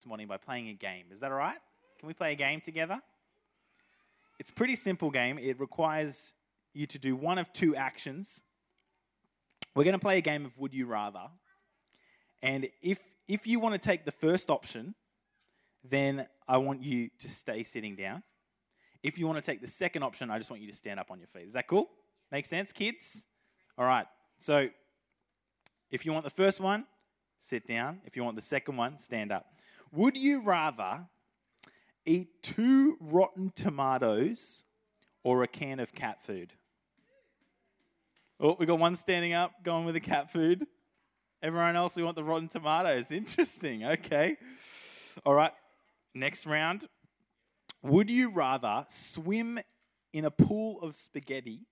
this morning by playing a game. Is that all right? Can we play a game together? It's a pretty simple game. It requires you to do one of two actions. We're going to play a game of Would You Rather. And if, if you want to take the first option, then I want you to stay sitting down. If you want to take the second option, I just want you to stand up on your feet. Is that cool? Make sense, kids? All right. So if you want the first one, sit down. If you want the second one, stand up. Would you rather eat two rotten tomatoes or a can of cat food? Oh, we got one standing up, going with the cat food. Everyone else, we want the rotten tomatoes. Interesting. Okay. All right. Next round. Would you rather swim in a pool of spaghetti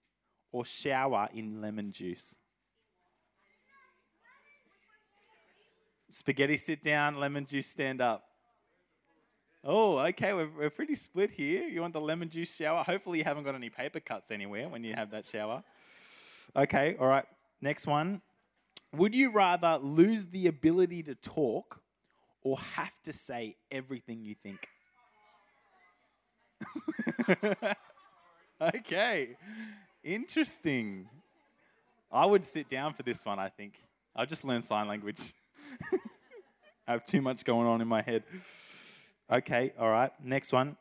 or shower in lemon juice? Spaghetti sit down, lemon juice stand up. Oh, okay, we're, we're pretty split here. You want the lemon juice shower? Hopefully, you haven't got any paper cuts anywhere when you have that shower. Okay, all right. Next one. Would you rather lose the ability to talk or have to say everything you think? okay, interesting. I would sit down for this one, I think. I'll just learn sign language. I have too much going on in my head. Okay, all right. Next one.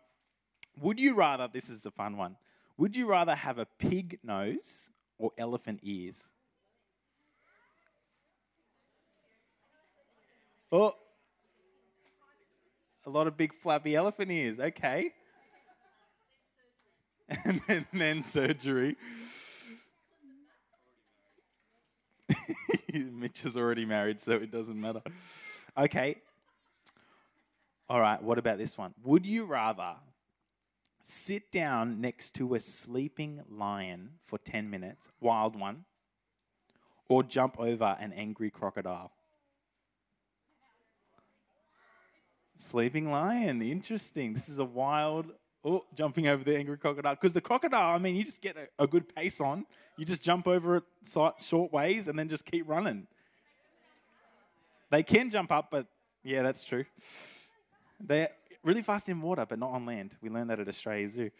Would you rather, this is a fun one, would you rather have a pig nose or elephant ears? Oh, a lot of big flappy elephant ears. Okay. And then, then surgery. Mitch is already married, so it doesn't matter. Okay. All right, what about this one? Would you rather sit down next to a sleeping lion for 10 minutes, wild one, or jump over an angry crocodile? Sleeping lion, interesting. This is a wild, oh, jumping over the angry crocodile. Because the crocodile, I mean, you just get a, a, good pace on, you just jump over it short ways and then just keep running. They can jump up, but yeah, that's true. They're really fast in water, but not on land. We learned that at Australia Zoo.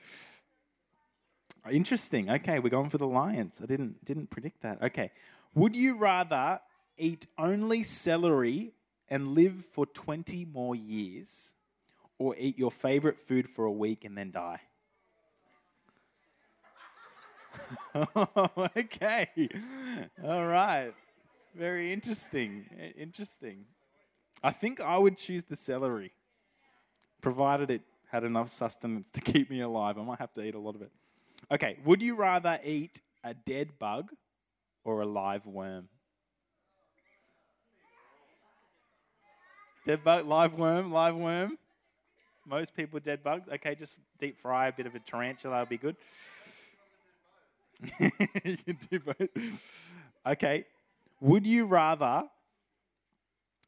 Interesting. Okay, we're going for the lions. I didn't didn't predict that. Okay. Would you rather eat only celery and live for 20 more years or eat your favorite food for a week and then die? okay. All right. Very interesting. Eh, interesting. I think I would choose the celery, provided it had enough sustenance to keep me alive. I might have to eat a lot of it. Okay, would you rather eat a dead bug or a live worm? Dead bug, live worm, live worm. Most people dead bugs. Okay, just deep fry a bit of a tarantula would be good. you can do both. Okay, would you rather,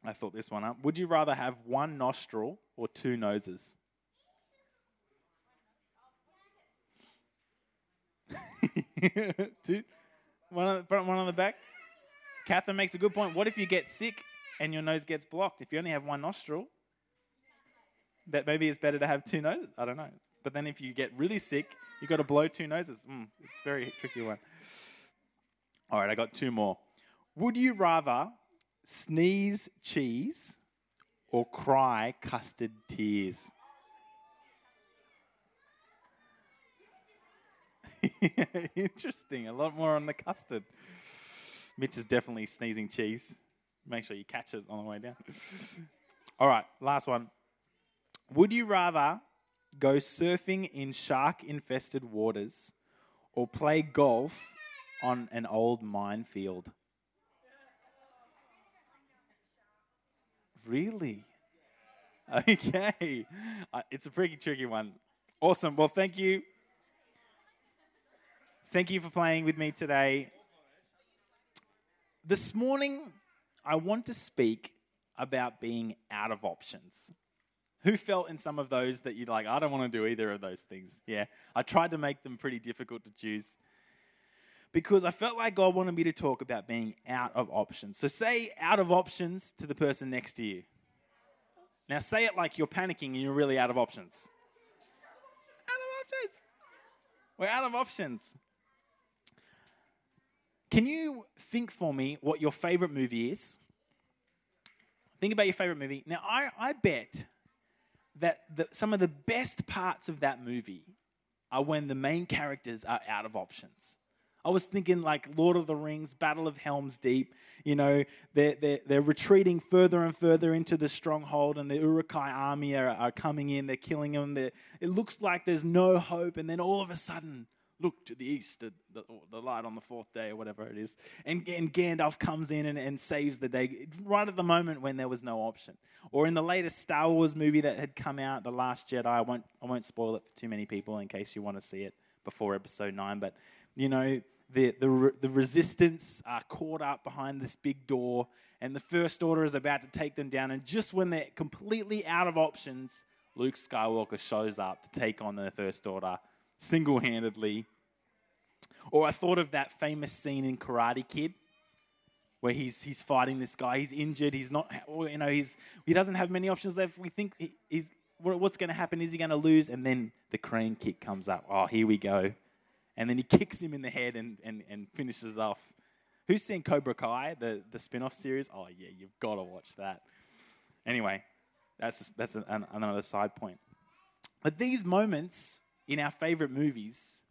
I thought this one up, would you rather have one nostril or two noses? two, one on the front, one on the back. Catherine makes a good point. What if you get sick and your nose gets blocked? If you only have one nostril, maybe it's better to have two noses. I don't know. But then if you get really sick, you've got to blow two noses. Mm, it's a very tricky one. All right, I got two more. Would you rather sneeze cheese or cry custard tears? Interesting. A lot more on the custard. Mitch is definitely sneezing cheese. Make sure you catch it on the way down. All right, last one. Would you rather go surfing in shark infested waters or play golf on an old minefield? Really? Okay. Uh, it's a pretty tricky one. Awesome. Well, thank you. Thank you for playing with me today. This morning, I want to speak about being out of options. Who felt in some of those that you're like, I don't want to do either of those things? Yeah. I tried to make them pretty difficult to choose because I felt like God wanted me to talk about being out of options. So say out of options to the person next to you. Now say it like you're panicking and you're really out of options. Out of options. We're out of options. Can you think for me what your favorite movie is? Think about your favorite movie. Now, I, I bet that the, some of the best parts of that movie are when the main characters are out of options. I was thinking like Lord of the Rings, Battle of Helm's Deep. You know, they're, they're, they're retreating further and further into the stronghold, and the Uruk-hai army are, are coming in. They're killing them. They're, it looks like there's no hope, and then all of a sudden, look to the east, uh, the, the, light on the fourth day, or whatever it is. And, and Gandalf comes in and, and saves the day right at the moment when there was no option. Or in the latest Star Wars movie that had come out, The Last Jedi, I won't, I won't spoil it for too many people in case you want to see it before episode 9, but you know, the, the, the resistance are caught up behind this big door, and the First Order is about to take them down. And just when they're completely out of options, Luke Skywalker shows up to take on the First Order single handedly. Or I thought of that famous scene in Karate Kid where he's, he's fighting this guy. He's injured. He's not, you know, he's, he doesn't have many options left. We think he, he's, what's going to happen? Is he going to lose? And then the crane kick comes up. Oh, here we go. And then he kicks him in the head and, and, and finishes off. Who's seen Cobra Kai, the, the spin off series? Oh, yeah, you've got to watch that. Anyway, that's, that's an, another side point. But these moments in our favorite movies,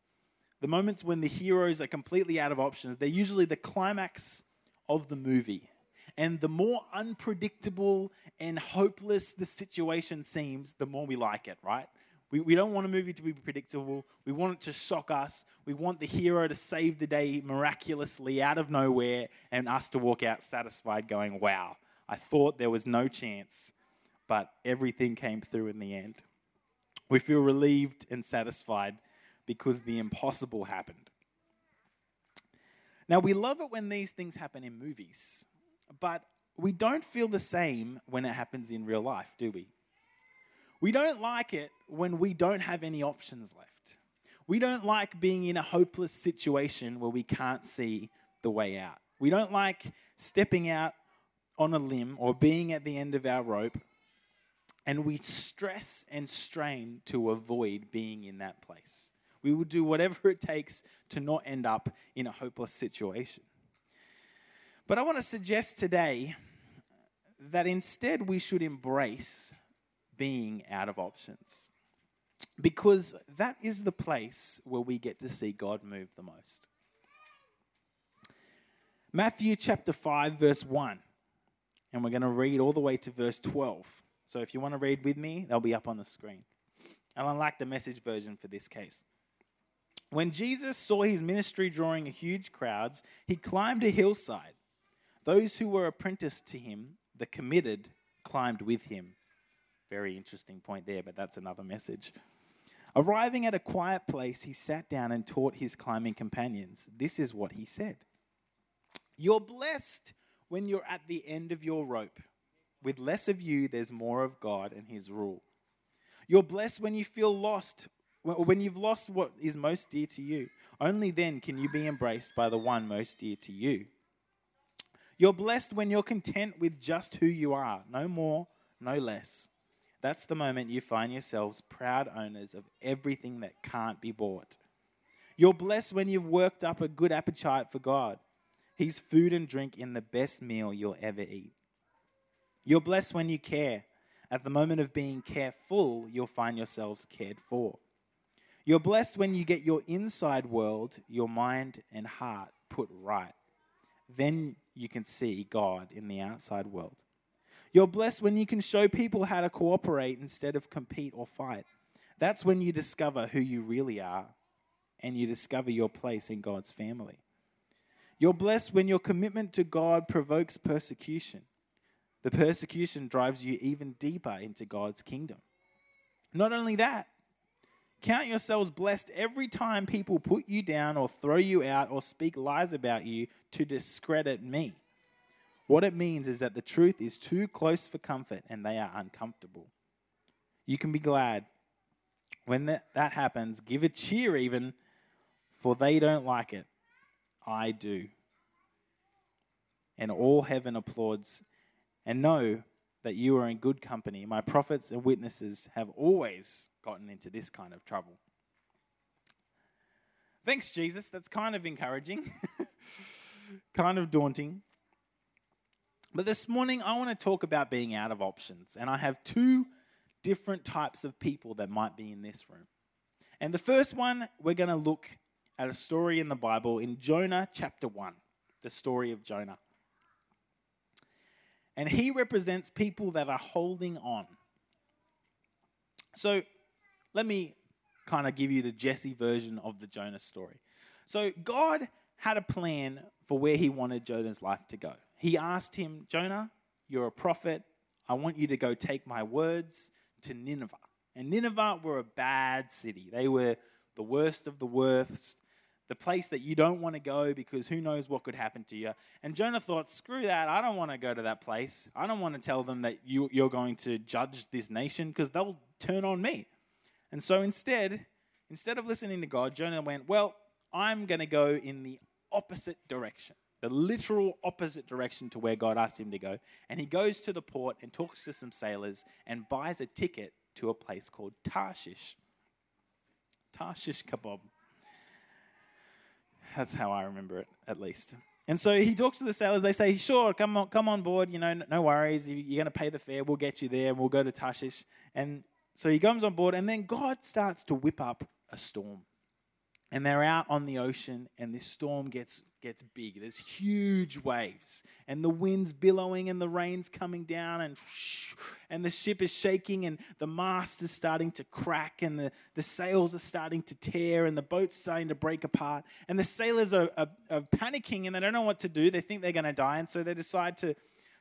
the moments when the heroes are completely out of options, they're usually the climax of the movie. And the more unpredictable and hopeless the situation seems, the more we like it, right? We, we don't want a movie to be predictable. We want it to shock us. We want the hero to save the day miraculously out of nowhere and us to walk out satisfied, going, wow, I thought there was no chance, but everything came through in the end. We feel relieved and satisfied because the impossible happened. Now, we love it when these things happen in movies, but we don't feel the same when it happens in real life, do we? We don't like it when we don't have any options left. We don't like being in a hopeless situation where we can't see the way out. We don't like stepping out on a limb or being at the end of our rope and we stress and strain to avoid being in that place. We will do whatever it takes to not end up in a hopeless situation. But I want to suggest today that instead we should embrace being out of options. Because that is the place where we get to see God move the most. Matthew chapter 5, verse 1. And we're going to read all the way to verse 12. So if you want to read with me, they'll be up on the screen. And I like the message version for this case. When Jesus saw his ministry drawing huge crowds, he climbed a hillside. Those who were apprenticed to him, the committed, climbed with him. Very interesting point there, but that's another message. Arriving at a quiet place, he sat down and taught his climbing companions. This is what he said You're blessed when you're at the end of your rope with less of you, there's more of God and His rule. You're blessed when you feel lost, when you've lost what is most dear to you. Only then can you be embraced by the one most dear to you. You're blessed when you're content with just who you are, no more, no less. That's the moment you find yourselves proud owners of everything that can't be bought. You're blessed when you've worked up a good appetite for God. He's food and drink in the best meal you'll ever eat. You're blessed when you care. At the moment of being careful, you'll find yourselves cared for. You're blessed when you get your inside world, your mind and heart put right. Then you can see God in the outside world. You're blessed when you can show people how to cooperate instead of compete or fight. That's when you discover who you really are and you discover your place in God's family. You're blessed when your commitment to God provokes persecution. The persecution drives you even deeper into God's kingdom. Not only that, count yourselves blessed every time people put you down or throw you out or speak lies about you to discredit me. What it means is that the truth is too close for comfort and they are uncomfortable. You can be glad. When that, that happens, give a cheer even, for they don't like it. I do. And all heaven applauds and know that you are in good company. My prophets and witnesses have always gotten into this kind of trouble. Thanks, Jesus. That's kind of encouraging, kind of daunting. But this morning, I want to talk about being out of options. And I have two different types of people that might be in this room. And the first one, we're going to look at a story in the Bible in Jonah chapter 1, the story of Jonah. And he represents people that are holding on. So let me kind of give you the Jesse version of the Jonah story. So God had a plan for where he wanted Jonah's life to go. He asked him, Jonah, you're a prophet. I want you to go take my words to Nineveh. And Nineveh were a bad city. They were the worst of the worst, the place that you don't want to go because who knows what could happen to you. And Jonah thought, screw that. I don't want to go to that place. I don't want to tell them that you, you're going to judge this nation because they'll turn on me. And so instead, instead of listening to God, Jonah went, well, I'm going to go in the opposite direction the literal opposite direction to where God asked him to go. And he goes to the port and talks to some sailors and buys a ticket to a place called Tarshish. Tarshish kebab. That's how I remember it, at least. And so he talks to the sailors. They say, "Sure, come on, come on board. You know, no worries. You're going to pay the fare. We'll get you there, and we'll go to Tarshish." And so he comes on board, and then God starts to whip up a storm and they're out on the ocean and this storm gets gets big there's huge waves and the wind's billowing and the rain's coming down and and the ship is shaking and the mast is starting to crack and the, the sails are starting to tear and the boat's starting to break apart and the sailors are, are, are panicking and they don't know what to do they think they're going to die and so they decide to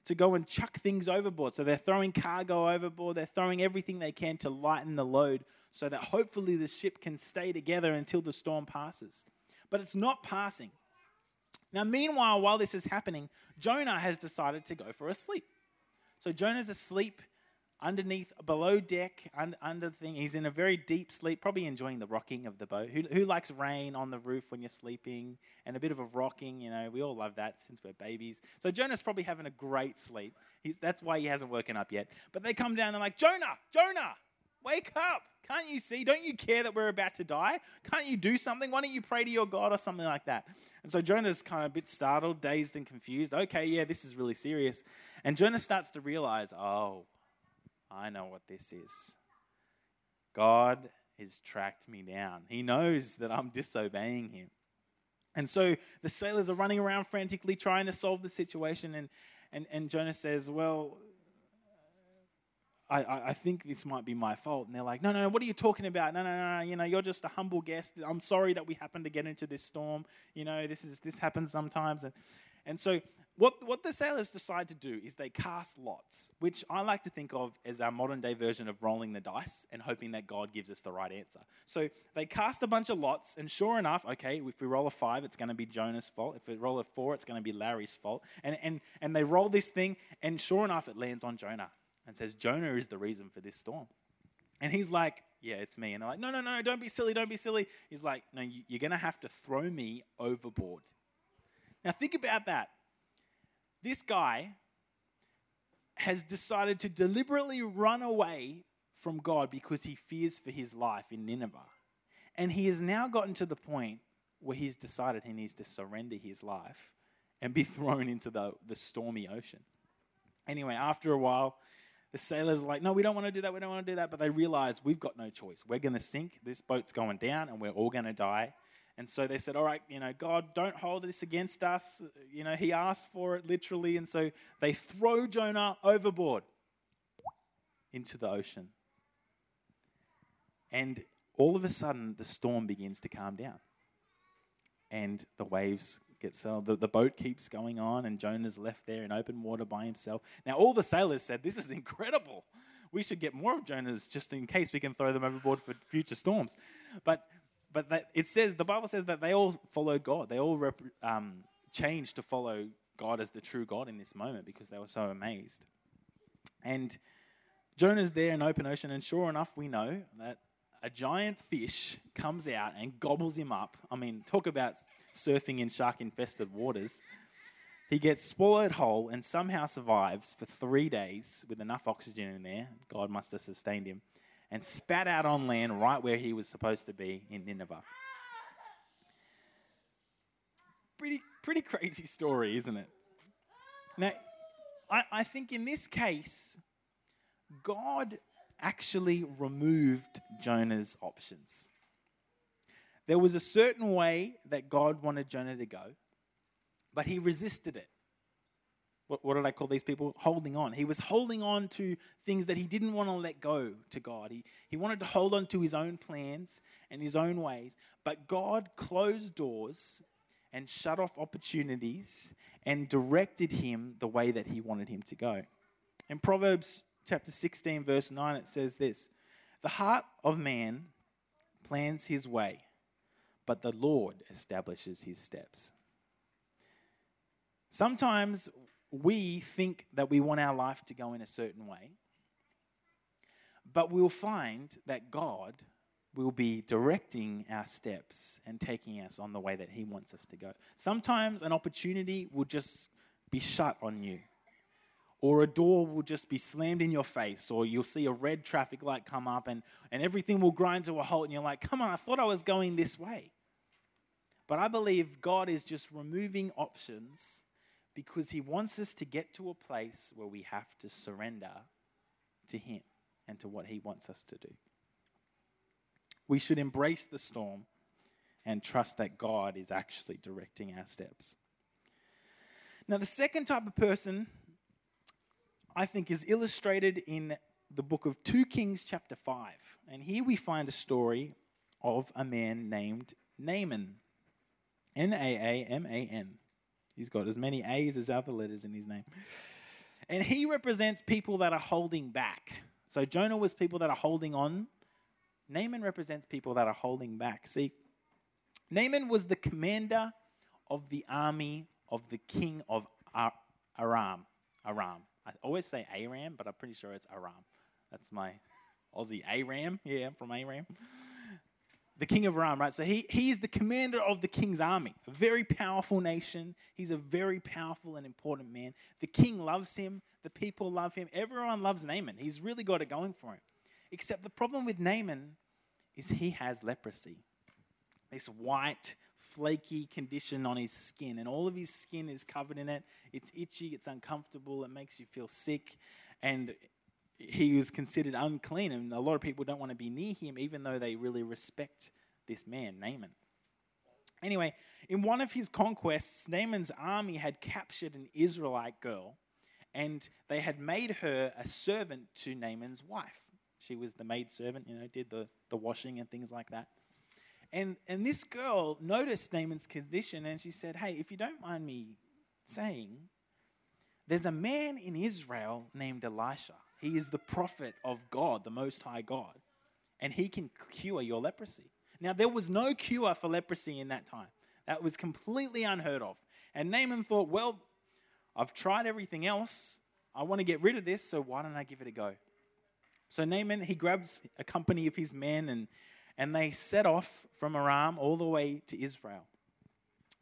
to go and chuck things overboard so they're throwing cargo overboard they're throwing everything they can to lighten the load so that hopefully the ship can stay together until the storm passes. But it's not passing. Now, meanwhile, while this is happening, Jonah has decided to go for a sleep. So Jonah's asleep underneath, below deck, under, the thing. He's in a very deep sleep, probably enjoying the rocking of the boat. Who, who likes rain on the roof when you're sleeping and a bit of a rocking? You know, we all love that since we're babies. So Jonah's probably having a great sleep. He's, that's why he hasn't woken up yet. But they come down, and they're like, Jonah, Jonah, wake up. Can't you see? Don't you care that we're about to die? Can't you do something? Why don't you pray to your God or something like that? And so Jonah's kind of a bit startled, dazed, and confused. Okay, yeah, this is really serious. And Jonah starts to realize, oh, I know what this is. God has tracked me down. He knows that I'm disobeying him. And so the sailors are running around frantically trying to solve the situation. And, and, and Jonah says, Well, I, I, think this might be my fault. And they're like, no, no, no, what are you talking about? No, no, no, you know, you're just a humble guest. I'm sorry that we happened to get into this storm. You know, this is this happens sometimes. And, and so what, what the sailors decide to do is they cast lots, which I like to think of as our modern day version of rolling the dice and hoping that God gives us the right answer. So they cast a bunch of lots, and sure enough, okay, if we roll a five, it's going to be Jonah's fault. If we roll a four, it's going to be Larry's fault. And, and, and they roll this thing, and sure enough, it lands on Jonah and says, Jonah is the reason for this storm. And he's like, Yeah, it's me. And they're like, No, no, no, don't be silly, don't be silly. He's like, No, you're going to have to throw me overboard. Now, think about that. This guy has decided to deliberately run away from God because he fears for his life in Nineveh. And he has now gotten to the point where he's decided he needs to surrender his life and be thrown into the, the stormy ocean. Anyway, after a while, the sailors are like, no, we don't want to do that, we don't want to do that. But they realize we've got no choice. We're going to sink, this boat's going down, and we're all going to die. And so they said, all right, you know, God, don't hold this against us. You know, he asked for it literally. And so they throw Jonah overboard into the ocean. And all of a sudden, the storm begins to calm down. And the waves gets uh, the, the boat keeps going on, and Jonah's left there in open water by himself. Now, all the sailors said, This is incredible. We should get more of Jonah's just in case we can throw them overboard for future storms. But but that, it says the Bible says that they all followed God. They all rep, um, changed to follow God as the true God in this moment because they were so amazed. And Jonah's there in open ocean, and sure enough, we know that a giant fish comes out and gobbles him up. I mean, talk about surfing in shark infested waters. He gets swallowed whole and somehow survives for three days with enough oxygen in there. God must have sustained him. And spat out on land right where he was supposed to be in Nineveh. Pretty, pretty crazy story, isn't it? Now, I, I think in this case, God actually removed Jonah's options. There was a certain way that God wanted Jonah to go, but he resisted it. What, what, did I call these people? Holding on. He was holding on to things that he didn't want to let go to God. He, he wanted to hold on to his own plans and his own ways, but God closed doors and shut off opportunities and directed him the way that he wanted him to go. In Proverbs chapter 16, verse 9, it says this The heart of man plans his way, but the Lord establishes his steps. Sometimes we think that we want our life to go in a certain way, but we'll find that God will be directing our steps and taking us on the way that He wants us to go. Sometimes an opportunity will just be shut on you, or a door will just be slammed in your face, or you'll see a red traffic light come up and, and everything will grind to a halt, and you're like, come on, I thought I was going this way. But I believe God is just removing options because He wants us to get to a place where we have to surrender to Him and to what He wants us to do. We should embrace the storm and trust that God is actually directing our steps. Now, the second type of person I think is illustrated in the book of 2 Kings, chapter 5. And here we find a story of a man named Naaman. N A A M A N. He's got as many A's as other letters in his name. And he represents people that are holding back. So Jonah was people that are holding on Naaman represents people that are holding back. See, Naaman was the commander of the army of the king of Aram. Aram. I always say Aram, but I'm pretty sure it's Aram. That's my Aussie Aram. Yeah, I'm from Aram. The king of Aram, right? So he, he is the commander of the king's army, a very powerful nation. He's a very powerful and important man. The king loves him. The people love him. Everyone loves Naaman. He's really got it going for him. Except the problem with Naaman is he has leprosy. This white, flaky condition on his skin, and all of his skin is covered in it. It's itchy, it's uncomfortable, it makes you feel sick, and he was considered unclean. And a lot of people don't want to be near him, even though they really respect this man, Naaman. Anyway, in one of his conquests, Naaman's army had captured an Israelite girl, and they had made her a servant to Naaman's wife. She was the maid servant, you know, did the, the washing and things like that. And, and this girl noticed Naaman's condition and she said, Hey, if you don't mind me saying, there's a man in Israel named Elisha. He is the prophet of God, the Most High God, and he can cure your leprosy. Now, there was no cure for leprosy in that time, that was completely unheard of. And Naaman thought, Well, I've tried everything else. I want to get rid of this, so why don't I give it a go? So Naaman, he grabs a company of his men and, and they set off from Aram all the way to Israel.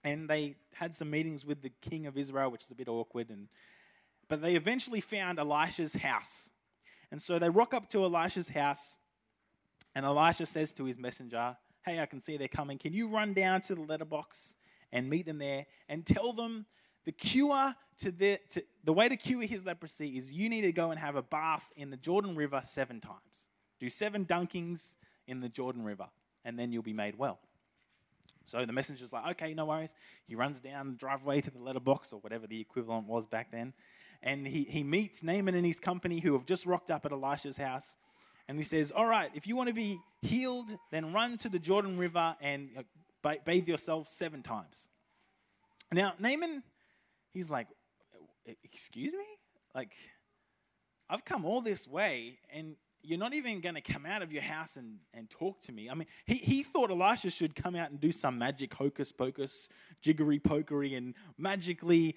And they had some meetings with the king of Israel, which is a bit awkward. And, but they eventually found Elisha's house. And so they rock up to Elisha's house, and Elisha says to his messenger, Hey, I can see they're coming. Can you run down to the letterbox and meet them there and tell them the cure to the, to, the way to cure his leprosy is you need to go and have a bath in the Jordan River seven times. Do seven dunkings in the Jordan River, and then you'll be made well. So the messenger's like, okay, no worries. He runs down the driveway to the letterbox or whatever the equivalent was back then. And he, he meets Naaman and his company who have just rocked up at Elisha's house. And he says, All right, if you want to be healed, then run to the Jordan River and uh, bathe yourself seven times. Now, Naaman He's like, Excuse me? Like, I've come all this way and you're not even going to come out of your house and, and talk to me. I mean, he, he thought Elisha should come out and do some magic hocus pocus, jiggery pokery, and magically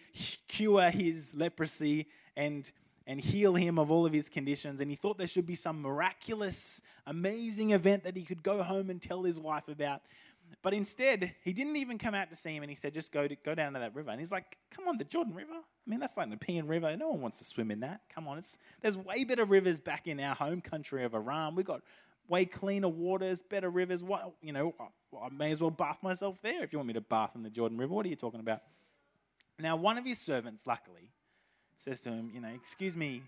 cure his leprosy and, and heal him of all of his conditions. And he thought there should be some miraculous, amazing event that he could go home and tell his wife about. But instead, he didn't even come out to see him and he said, just go, to, go down to that river. And he's like, come on, the Jordan River? I mean, that's like the Nepean River. No one wants to swim in that. Come on. It's, there's way better rivers back in our home country of Iran. We've got way cleaner waters, better rivers. What, you know, I may as well bath myself there if you want me to bath in the Jordan River. What are you talking about? Now, one of his servants, luckily, says to him, you know, excuse me,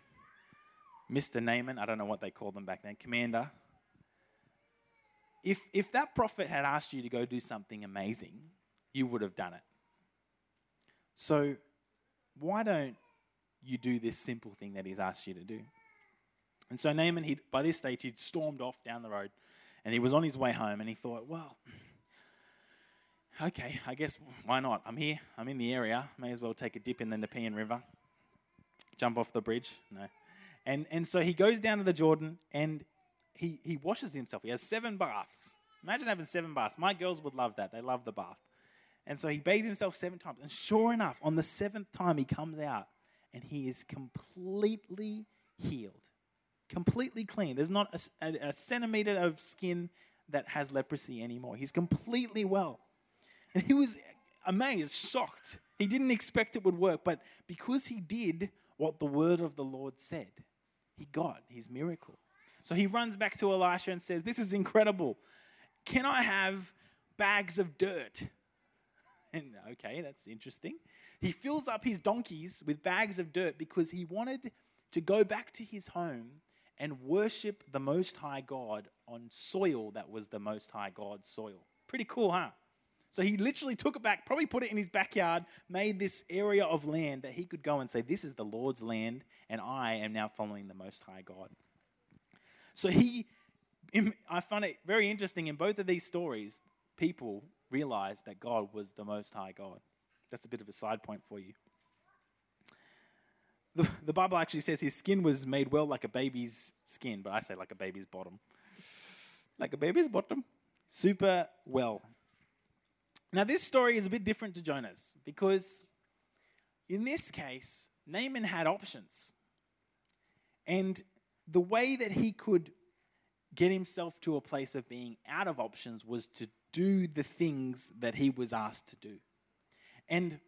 Mr. Naaman, I don't know what they called them back then, commander. If, if that prophet had asked you to go do something amazing, you would have done it. So, why don't you do this simple thing that he's asked you to do? And so Naaman, he by this stage, he'd stormed off down the road and he was on his way home and he thought, well, okay, I guess why not? I'm here, I'm in the area, may as well take a dip in the Nepean River, jump off the bridge. No. And, and so he goes down to the Jordan and he, he washes himself. He has seven baths. Imagine having seven baths. My girls would love that. They love the bath. And so he bathes himself seven times. And sure enough, on the seventh time, he comes out and he is completely healed. Completely clean. There's not a, a, a centimeter of skin that has leprosy anymore. He's completely well. And he was amazed, shocked. He didn't expect it would work, but because he did what the word of the Lord said, he got his miracle. So he runs back to Elisha and says, This is incredible. Can I have bags of dirt? And okay, that's interesting. He fills up his donkeys with bags of dirt because he wanted to go back to his home and worship the Most High God on soil that was the Most High God's soil. Pretty cool, huh? So he literally took it back, probably put it in his backyard, made this area of land that he could go and say, This is the Lord's land, and I am now following the Most High God. So he, I find it very interesting in both of these stories, people realized that God was the Most High God. That's a bit of a side point for you. The, the Bible actually says his skin was made well like a baby's skin, but I say like a baby's bottom. Like a baby's bottom. Super well. Now, this story is a bit different to Jonah's because in this case, Naaman had options. And the way that he could get himself to a place of being out of options was to do the things that he was asked to do. And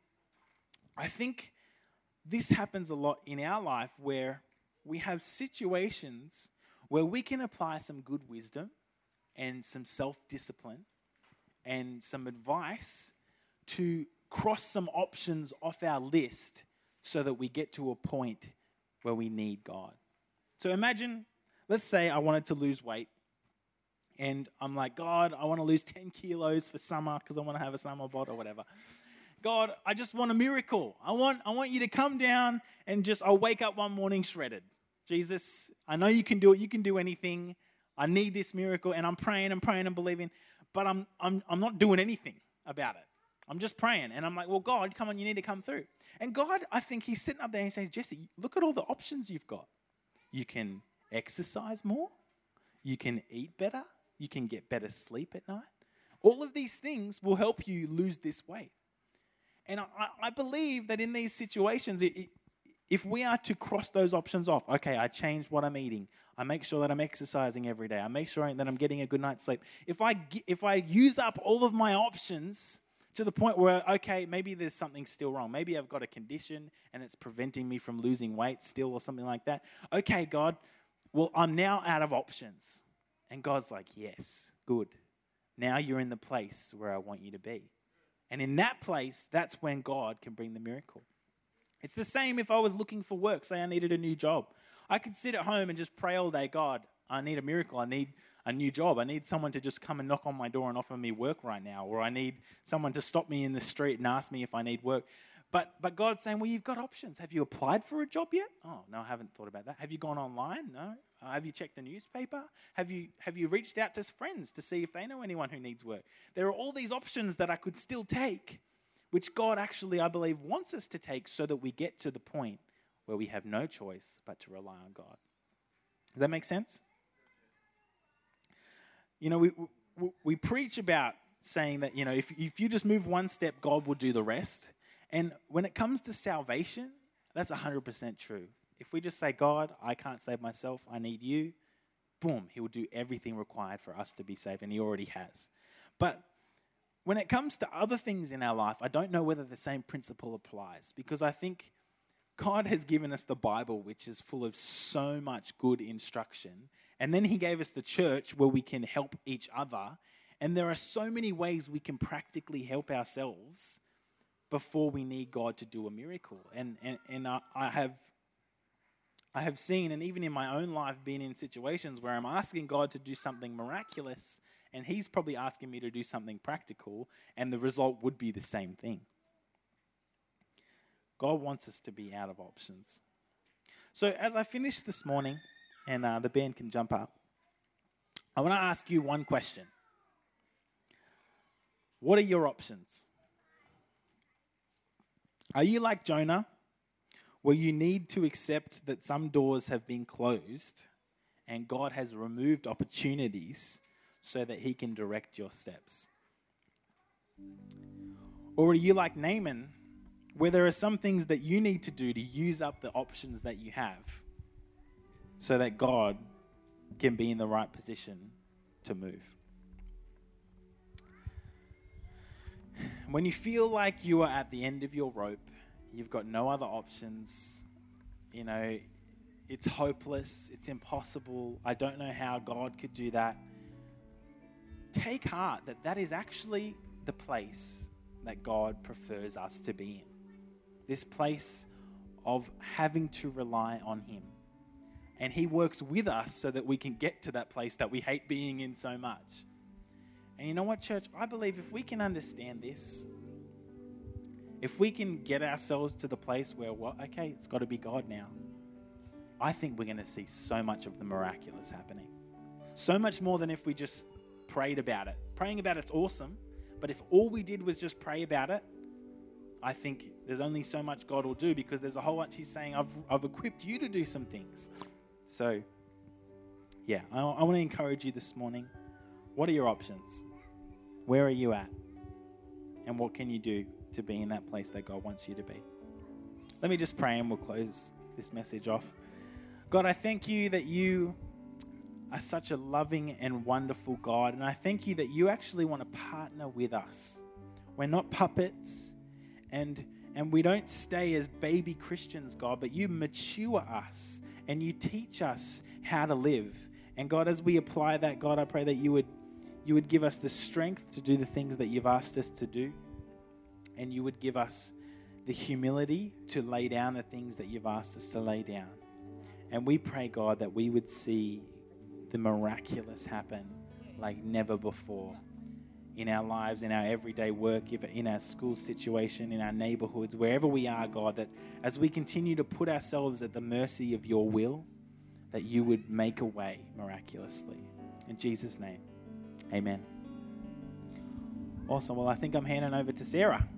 I think this happens a lot in our life where we have situations where we can apply some good wisdom and some self discipline and some advice to cross some options off our list so that we get to a point where we need God. So imagine, let's say I wanted to lose weight. And I'm like, God, I want to lose 10 kilos for summer because I want to have a summer bod or whatever. God, I just want a miracle. I want, I want you to come down and just, I'll wake up one morning shredded. Jesus, I know you can do it. You can do anything. I need this miracle. And I'm praying and praying and believing, but I'm, I'm, I'm not doing anything about it. I'm just praying. And I'm like, well, God, come on, you need to come through. And God, I think He's sitting up there and He says, Jesse, look at all the options you've got. You can exercise more. You can eat better. You can get better sleep at night. All of these things will help you lose this weight. And I, I believe that in these situations, it, it, if we are to cross those options off, okay, I change what I'm eating. I make sure that I'm exercising every day. I make sure that I'm getting a good night's sleep. If I, if I use up all of my options to the point where, okay, maybe there's something still wrong. Maybe I've got a condition and it's preventing me from losing weight still or something like that. Okay, God, well, I'm now out of options. And God's like, yes, good. Now you're in the place where I want you to be. And in that place, that's when God can bring the miracle. It's the same if I was looking for work, say I needed a new job. I could sit at home and just pray all day, God, I need a miracle. I need a new job. I need someone to just come and knock on my door and offer me work right now. Or I need someone to stop me in the street and ask me if I need work. But, but God's saying, well, you've got options. Have you applied for a job yet? Oh, no, I haven't thought about that. Have you gone online? No. Uh, have you checked the newspaper? Have you, have you reached out to friends to see if they know anyone who needs work? There are all these options that I could still take, which God actually, I believe, wants us to take so that we get to the point where we have no choice but to rely on God. Does that make sense? You know, we, we, we preach about saying that, you know, if, if you just move one step, God will do the rest. And when it comes to salvation, that's 100% true. If we just say, God, I can't save myself, I need you, boom, He will do everything required for us to be saved, and He already has. But when it comes to other things in our life, I don't know whether the same principle applies because I think God has given us the Bible, which is full of so much good instruction. And then He gave us the church where we can help each other. And there are so many ways we can practically help ourselves before we need God to do a miracle. And, and, and I, I have I have seen, and even in my own life, been in situations where I'm asking God to do something miraculous, and He's probably asking me to do something practical, and the result would be the same thing. God wants us to be out of options. So, as I finish this morning, and uh, the band can jump up, I want to ask you one question What are your options? Are you like Jonah, where you need to accept that some doors have been closed and God has removed opportunities so that He can direct your steps? Or are you like Naaman, where there are some things that you need to do to use up the options that you have so that God can be in the right position to move? When you feel like you are at the end of your rope, you've got no other options, you know, it's hopeless, it's impossible, I don't know how God could do that. Take heart that that is actually the place that God prefers us to be in. This place of having to rely on Him. And He works with us so that we can get to that place that we hate being in so much. And you know what, church? I believe if we can understand this, if we can get ourselves to the place where, well, okay, it's got to be God now, I think we're going to see so much of the miraculous happening. So much more than if we just prayed about it. Praying about it's awesome, but if all we did was just pray about it, I think there's only so much God will do because there's a whole bunch He's saying, I've, I've equipped you to do some things. So, yeah, I, I want to encourage you this morning. What are your options? Where are you at? And what can you do to be in that place that God wants you to be? Let me just pray and we'll close this message off. God, I thank you that you are such a loving and wonderful God. And I thank you that you actually want to partner with us. We're not puppets and and we don't stay as baby Christians, God, but you mature us and you teach us how to live. And God, as we apply that, God, I pray that you would you would give us the strength to do the things that you've asked us to do. And you would give us the humility to lay down the things that you've asked us to lay down. And we pray, God, that we would see the miraculous happen like never before in our lives, in our everyday work, in our school situation, in our neighborhoods, wherever we are, God, that as we continue to put ourselves at the mercy of your will, that you would make a way miraculously. In Jesus' name, amen. Awesome. Well, I think I'm handing over to Sarah.